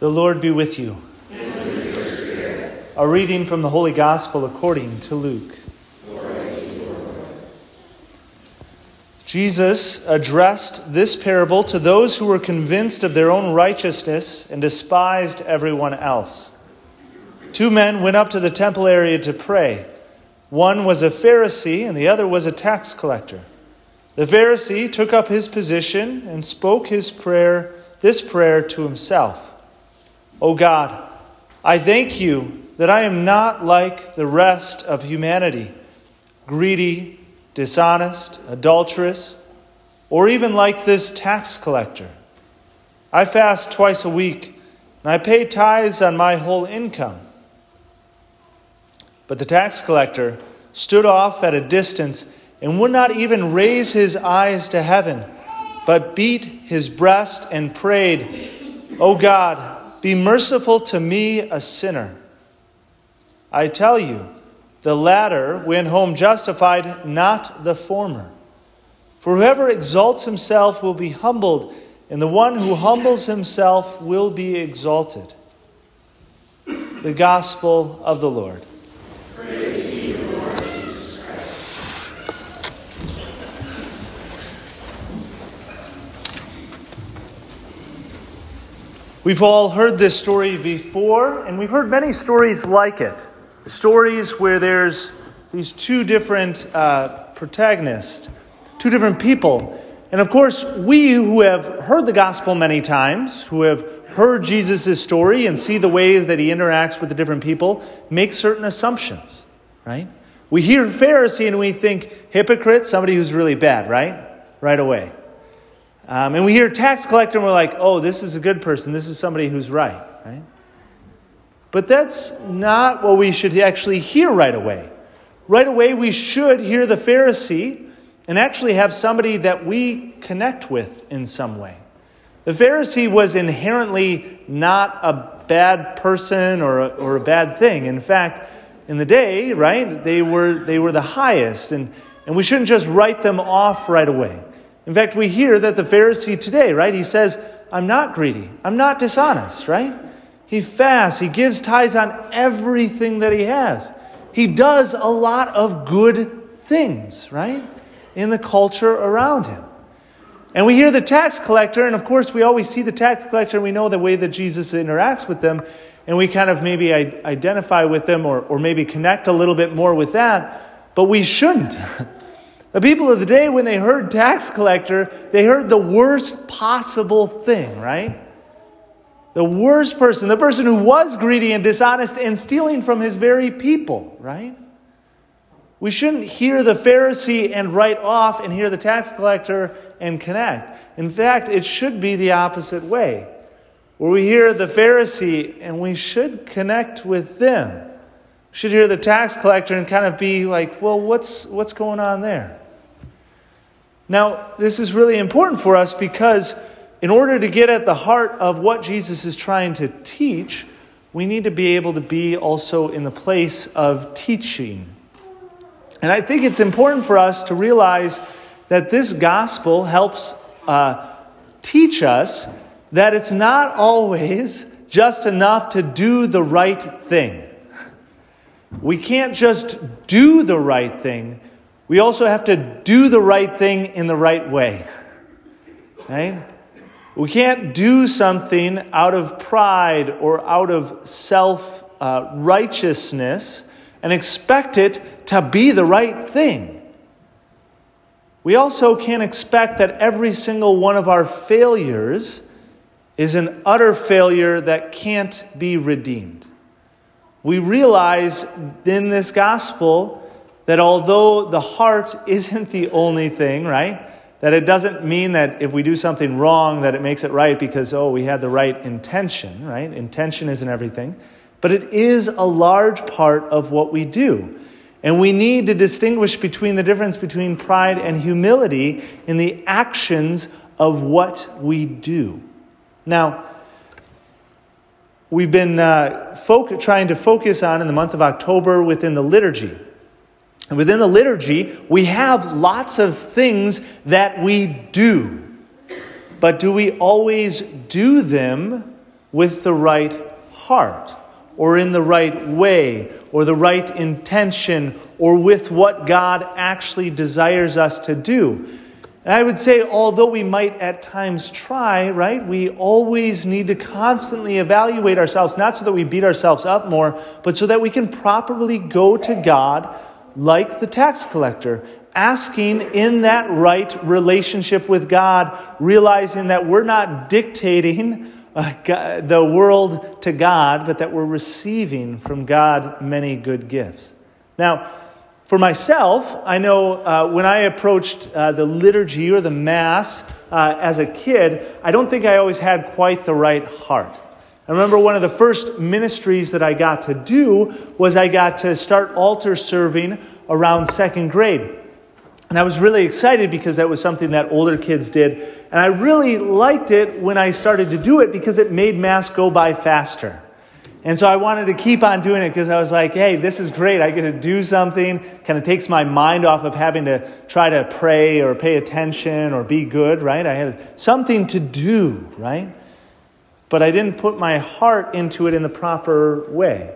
The Lord be with you. A reading from the Holy Gospel according to Luke. Jesus addressed this parable to those who were convinced of their own righteousness and despised everyone else. Two men went up to the temple area to pray. One was a Pharisee and the other was a tax collector. The Pharisee took up his position and spoke his prayer, this prayer to himself. O God, I thank you that I am not like the rest of humanity, greedy, dishonest, adulterous, or even like this tax collector. I fast twice a week, and I pay tithes on my whole income. But the tax collector stood off at a distance and would not even raise his eyes to heaven, but beat his breast and prayed, O God, be merciful to me, a sinner. I tell you, the latter went home justified, not the former. For whoever exalts himself will be humbled, and the one who humbles himself will be exalted. The Gospel of the Lord. We've all heard this story before, and we've heard many stories like it. Stories where there's these two different uh, protagonists, two different people. And of course, we who have heard the gospel many times, who have heard Jesus' story and see the way that he interacts with the different people, make certain assumptions, right? We hear Pharisee and we think hypocrite, somebody who's really bad, right? Right away. Um, and we hear tax collector and we're like, oh, this is a good person. This is somebody who's right, right? But that's not what we should actually hear right away. Right away, we should hear the Pharisee and actually have somebody that we connect with in some way. The Pharisee was inherently not a bad person or a, or a bad thing. In fact, in the day, right, they were, they were the highest, and, and we shouldn't just write them off right away. In fact, we hear that the Pharisee today, right? He says, I'm not greedy. I'm not dishonest, right? He fasts. He gives tithes on everything that he has. He does a lot of good things, right? In the culture around him. And we hear the tax collector, and of course, we always see the tax collector and we know the way that Jesus interacts with them, and we kind of maybe identify with them or, or maybe connect a little bit more with that, but we shouldn't. The people of the day, when they heard tax collector, they heard the worst possible thing, right? The worst person, the person who was greedy and dishonest and stealing from his very people, right? We shouldn't hear the Pharisee and write off and hear the tax collector and connect. In fact, it should be the opposite way, where we hear the Pharisee and we should connect with them. Should hear the tax collector and kind of be like, well, what's, what's going on there? Now, this is really important for us because in order to get at the heart of what Jesus is trying to teach, we need to be able to be also in the place of teaching. And I think it's important for us to realize that this gospel helps uh, teach us that it's not always just enough to do the right thing. We can't just do the right thing, we also have to do the right thing in the right way. Right? We can't do something out of pride or out of self uh, righteousness and expect it to be the right thing. We also can't expect that every single one of our failures is an utter failure that can't be redeemed. We realize in this gospel that although the heart isn't the only thing, right? That it doesn't mean that if we do something wrong that it makes it right because, oh, we had the right intention, right? Intention isn't everything. But it is a large part of what we do. And we need to distinguish between the difference between pride and humility in the actions of what we do. Now, we've been uh, trying to focus on in the month of October within the liturgy. And within the liturgy, we have lots of things that we do. But do we always do them with the right heart, or in the right way, or the right intention, or with what God actually desires us to do. And I would say, although we might at times try, right, we always need to constantly evaluate ourselves, not so that we beat ourselves up more, but so that we can properly go to God like the tax collector, asking in that right relationship with God, realizing that we're not dictating uh, the world to God, but that we're receiving from God many good gifts. Now, for myself, I know uh, when I approached uh, the liturgy or the Mass uh, as a kid, I don't think I always had quite the right heart. I remember one of the first ministries that I got to do was I got to start altar serving around second grade. And I was really excited because that was something that older kids did. And I really liked it when I started to do it because it made Mass go by faster. And so I wanted to keep on doing it because I was like, hey, this is great. I get to do something. Kind of takes my mind off of having to try to pray or pay attention or be good, right? I had something to do, right? But I didn't put my heart into it in the proper way.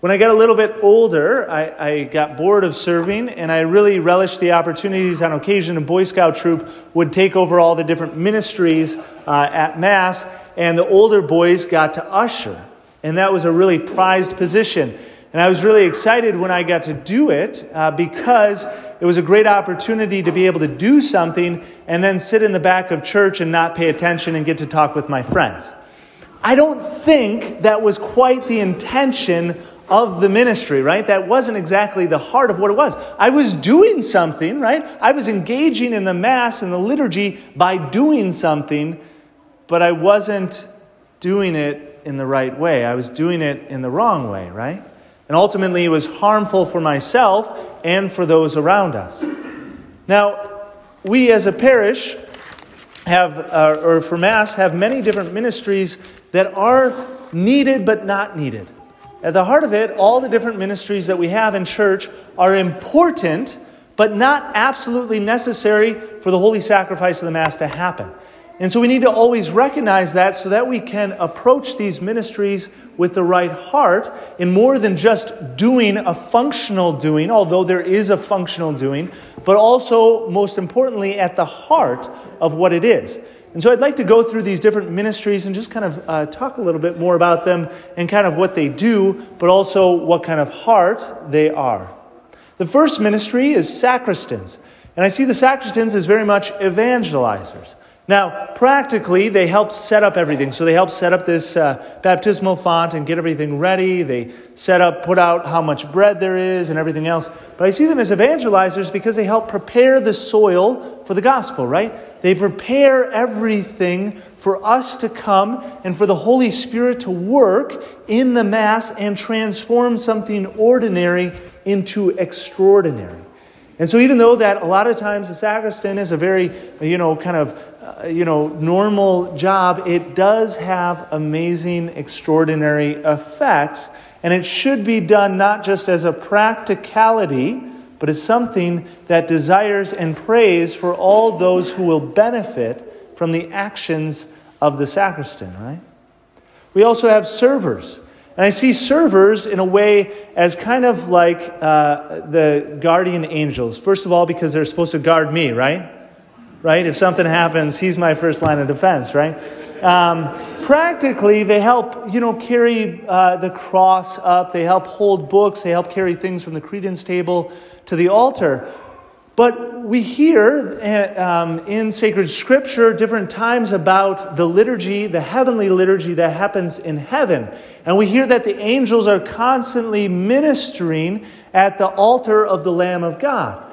When I got a little bit older, I, I, got bored of serving, and I really relished the opportunities on occasion. A Boy Scout troop would take over all the different ministries uh, at Mass, and the older boys got to usher. And that was a really prized position. And I was really excited when I got to do it uh, because it was a great opportunity to be able to do something and then sit in the back of church and not pay attention and get to talk with my friends. I don't think that was quite the intention of the ministry, right? That wasn't exactly the heart of what it was. I was doing something, right? I was engaging in the Mass and the liturgy by doing something, but I wasn't doing it in the right way. I was doing it in the wrong way, right? And ultimately, it was harmful for myself and for those around us. Now, we as a parish have, uh, or for Mass, have many different ministries that are needed but not needed. At the heart of it, all the different ministries that we have in church are important, but not absolutely necessary for the holy sacrifice of the Mass to happen. And so we need to always recognize that so that we can approach these ministries with the right heart in more than just doing a functional doing, although there is a functional doing, but also, most importantly, at the heart of what it is. And so I'd like to go through these different ministries and just kind of uh, talk a little bit more about them and kind of what they do, but also what kind of heart they are. The first ministry is sacristans. And I see the sacristans as very much evangelizers. Now, practically, they help set up everything. So they help set up this uh, baptismal font and get everything ready. They set up, put out how much bread there is and everything else. But I see them as evangelizers because they help prepare the soil for the gospel, right? They prepare everything for us to come and for the Holy Spirit to work in the Mass and transform something ordinary into extraordinary. And so, even though that a lot of times the sacristan is a very, you know, kind of uh, you know, normal job, it does have amazing, extraordinary effects. And it should be done not just as a practicality, but as something that desires and prays for all those who will benefit from the actions of the sacristan, right? We also have servers. And I see servers in a way as kind of like uh, the guardian angels. First of all, because they're supposed to guard me, right? right? If something happens, he's my first line of defense, right? Um, practically, they help, you know, carry uh, the cross up. They help hold books. They help carry things from the credence table to the altar. But we hear uh, um, in sacred scripture different times about the liturgy, the heavenly liturgy that happens in heaven. And we hear that the angels are constantly ministering at the altar of the Lamb of God.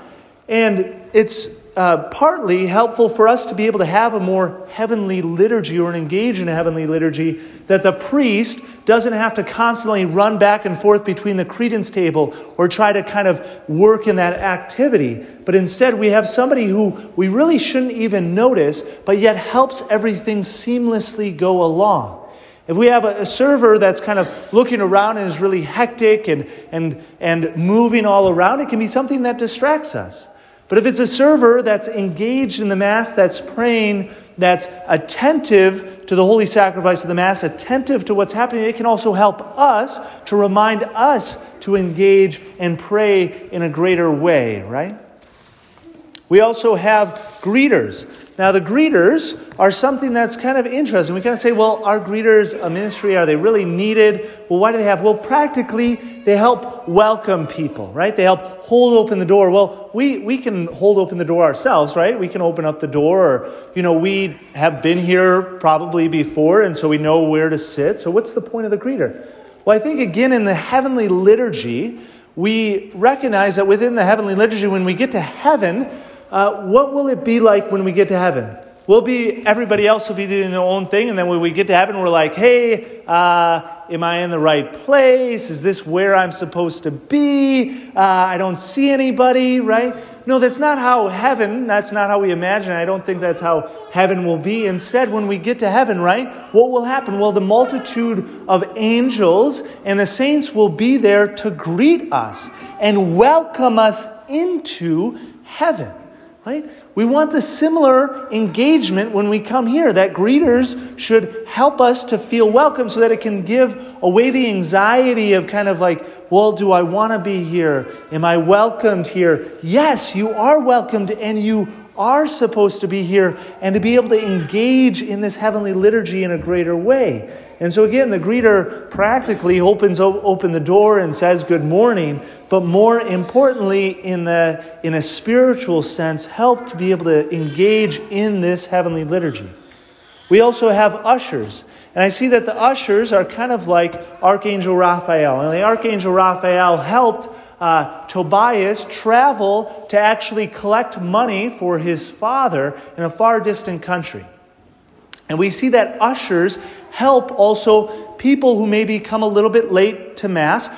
And it's uh, partly helpful for us to be able to have a more heavenly liturgy or engage in a heavenly liturgy that the priest doesn't have to constantly run back and forth between the credence table or try to kind of work in that activity. But instead, we have somebody who we really shouldn't even notice, but yet helps everything seamlessly go along. If we have a, a, server that's kind of looking around and is really hectic and, and, and moving all around, it can be something that distracts us. But if it's a server that's engaged in the Mass, that's praying, that's attentive to the holy sacrifice of the Mass, attentive to what's happening, it can also help us to remind us to engage and pray in a greater way, right? We also have greeters. Now, the greeters are something that's kind of interesting. We kind of say, well, are greeters a ministry? Are they really needed? Well, why do they have? Well, practically, they help welcome people, right? They help hold open the door. Well, we, we can hold open the door ourselves, right? We can open up the door, or, you know, we have been here probably before, and so we know where to sit. So, what's the point of the greeter? Well, I think, again, in the heavenly liturgy, we recognize that within the heavenly liturgy, when we get to heaven, uh, what will it be like when we get to heaven? Will be everybody else will be doing their own thing, and then when we get to heaven, we're like, "Hey, uh, am I in the right place? Is this where I'm supposed to be? Uh, I don't see anybody." Right? No, that's not how heaven. That's not how we imagine. I don't think that's how heaven will be. Instead, when we get to heaven, right, what will happen? Well, the multitude of angels and the saints will be there to greet us and welcome us into heaven. Right? We want the similar engagement when we come here, that greeters should help us to feel welcome so that it can give away the anxiety of kind of like, well, do I want to be here? Am I welcomed here? Yes, you are welcomed and you are supposed to be here and to be able to engage in this heavenly liturgy in a greater way. And so again, the greeter practically opens open the door and says good morning, but more importantly, in the in a spiritual sense, help to be able to engage in this heavenly liturgy. We also have ushers. And I see that the ushers are kind of like Archangel Raphael. And the Archangel Raphael helped uh, Tobias travel to actually collect money for his father in a far distant country. And we see that ushers help also people who maybe come a little bit late to Mass,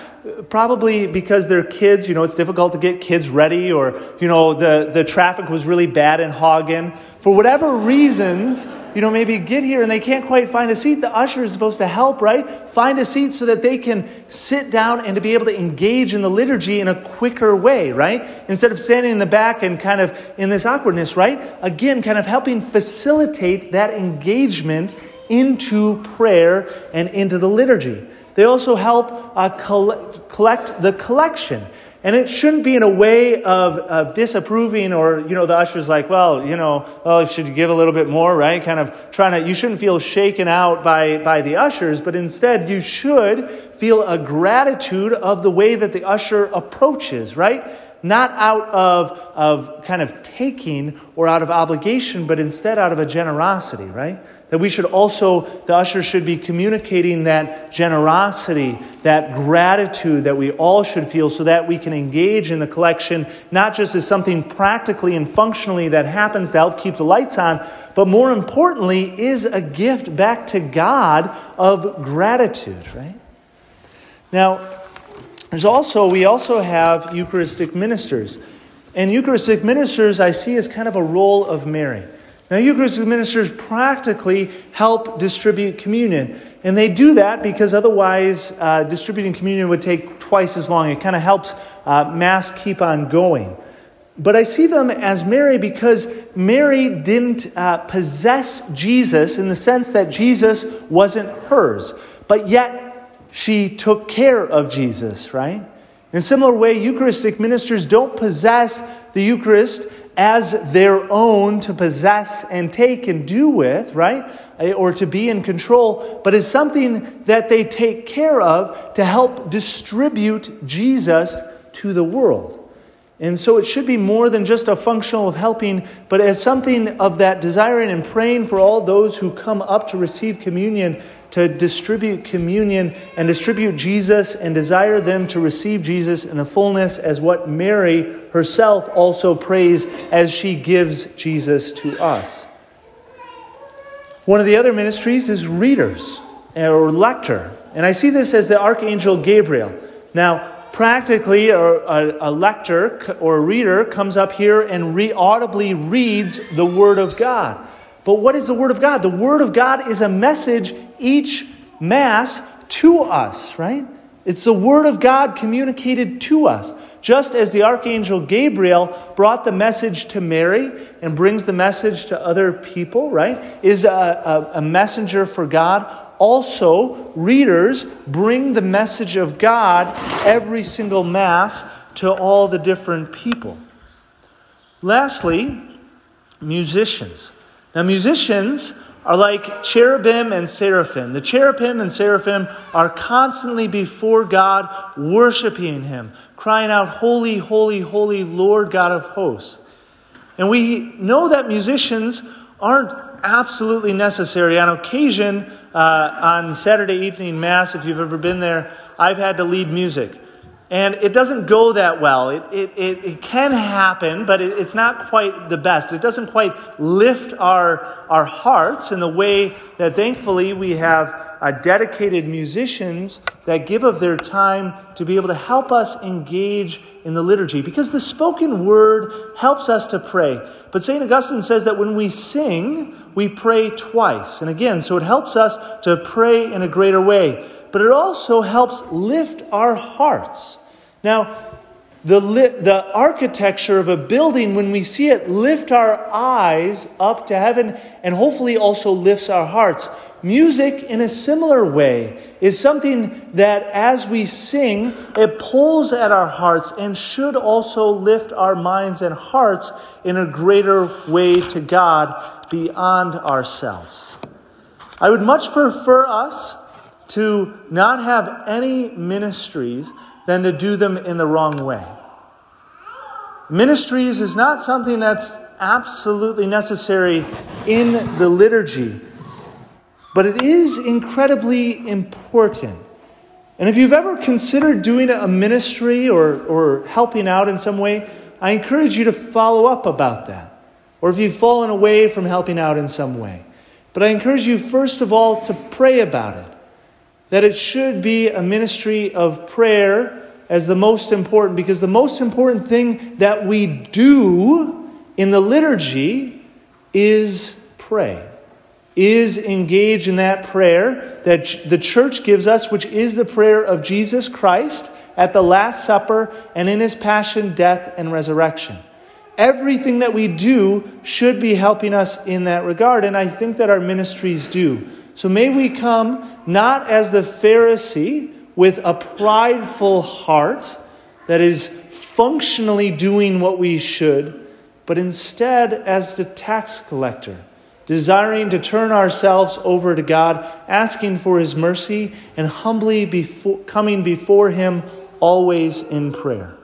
probably because they're kids. You know, it's difficult to get kids ready, or, you know, the, the traffic was really bad in Hagen. For whatever reasons, you know, maybe get here and they can't quite find a seat. The usher is supposed to help, right? Find a seat so that they can sit down and to be able to engage in the liturgy in a quicker way, right? Instead of standing in the back and kind of in this awkwardness, right? Again, kind of helping facilitate that engagement into prayer and into the liturgy. They also help uh, collect, collect the collection. And it shouldn't be in a way of, of disapproving or, you know, the usher's like, well, you know, oh, should you give a little bit more, right? Kind of trying to, you shouldn't feel shaken out by, by the ushers, but instead you should feel a gratitude of the way that the usher approaches, right? Not out of, of kind of taking or out of obligation, but instead out of a generosity, right? That we should also, the usher should be communicating that generosity, that gratitude that we all should feel so that we can engage in the collection, not just as something practically and functionally that happens to help keep the lights on, but more importantly, is a gift back to God of gratitude, right? Now, there's also, we also have Eucharistic ministers. And Eucharistic ministers I see as kind of a role of Mary. Now, Eucharistic ministers practically help distribute communion. And they do that because otherwise, uh, distributing communion would take twice as long. It kind of helps uh, Mass keep on going. But I see them as Mary because Mary didn't uh, possess Jesus in the sense that Jesus wasn't hers. But yet, she took care of Jesus, right? In a similar way, Eucharistic ministers don't possess the Eucharist as their own to possess and take and do with, right? Eh, or to be in control, but as something that they take care of to help distribute Jesus to the world. And so it should be more than just a functional of helping, but as something of that desiring and praying for all those who come up to receive communion to distribute communion and distribute Jesus and desire them to receive Jesus in the fullness as what Mary herself also prays as she gives Jesus to us. One of the other ministries is readers or lector. And I see this as the Archangel Gabriel. Now, practically, a, a, a lector or a reader comes up here and re- audibly reads the Word of God. But what is the Word of God? The Word of God is a message each Mass to us, right? It's the Word of God communicated to us. Just as the Archangel Gabriel brought the message to Mary and brings the message to other people, right? Is a, a, a messenger for God. Also, readers bring the message of God every single Mass to all the different people. Lastly, musicians. Now, musicians are like cherubim and seraphim. The cherubim and seraphim are constantly before God, worshiping Him, crying out, Holy, holy, holy Lord God of hosts. And we know that musicians aren't absolutely necessary. On occasion, uh, on Saturday evening Mass, if you've ever been there, I've had to lead music. And it doesn't go that well. It, it, it, it can happen, but it, it's not quite the best. It doesn't quite lift our, our hearts in the way that thankfully we have uh, dedicated musicians that give of their time to be able to help us engage in the liturgy. Because the spoken word helps us to pray. But St. Augustine says that when we sing, we pray twice. And again, so it helps us to pray in a greater way but it also helps lift our hearts. Now, the, the architecture of a building, when we see it, lift our eyes up to heaven and hopefully also lifts our hearts. Music, in a similar way, is something that as we sing, it pulls at our hearts and should also lift our minds and hearts in a greater way to God beyond ourselves. I would much prefer us to not have any ministries than to do them in the wrong way. Ministries is not something that's absolutely necessary in the liturgy, but it is incredibly important. And if you've ever considered doing a ministry or, or helping out in some way, I encourage you to follow up about that. Or if you've fallen away from helping out in some way. But I encourage you, first of all, to pray about it that it should be a ministry of prayer as the most important, because the most important thing that we do in the liturgy is pray, is engage in that prayer that the church gives us, which is the prayer of Jesus Christ at the Last Supper and in his passion, death, and resurrection. Everything that we do should be helping us in that regard, and I think that our ministries do. So may we come not as the Pharisee with a prideful heart that is functionally doing what we should, but instead as the tax collector, desiring to turn ourselves over to God, asking for His mercy, and humbly before, coming before Him always in prayer.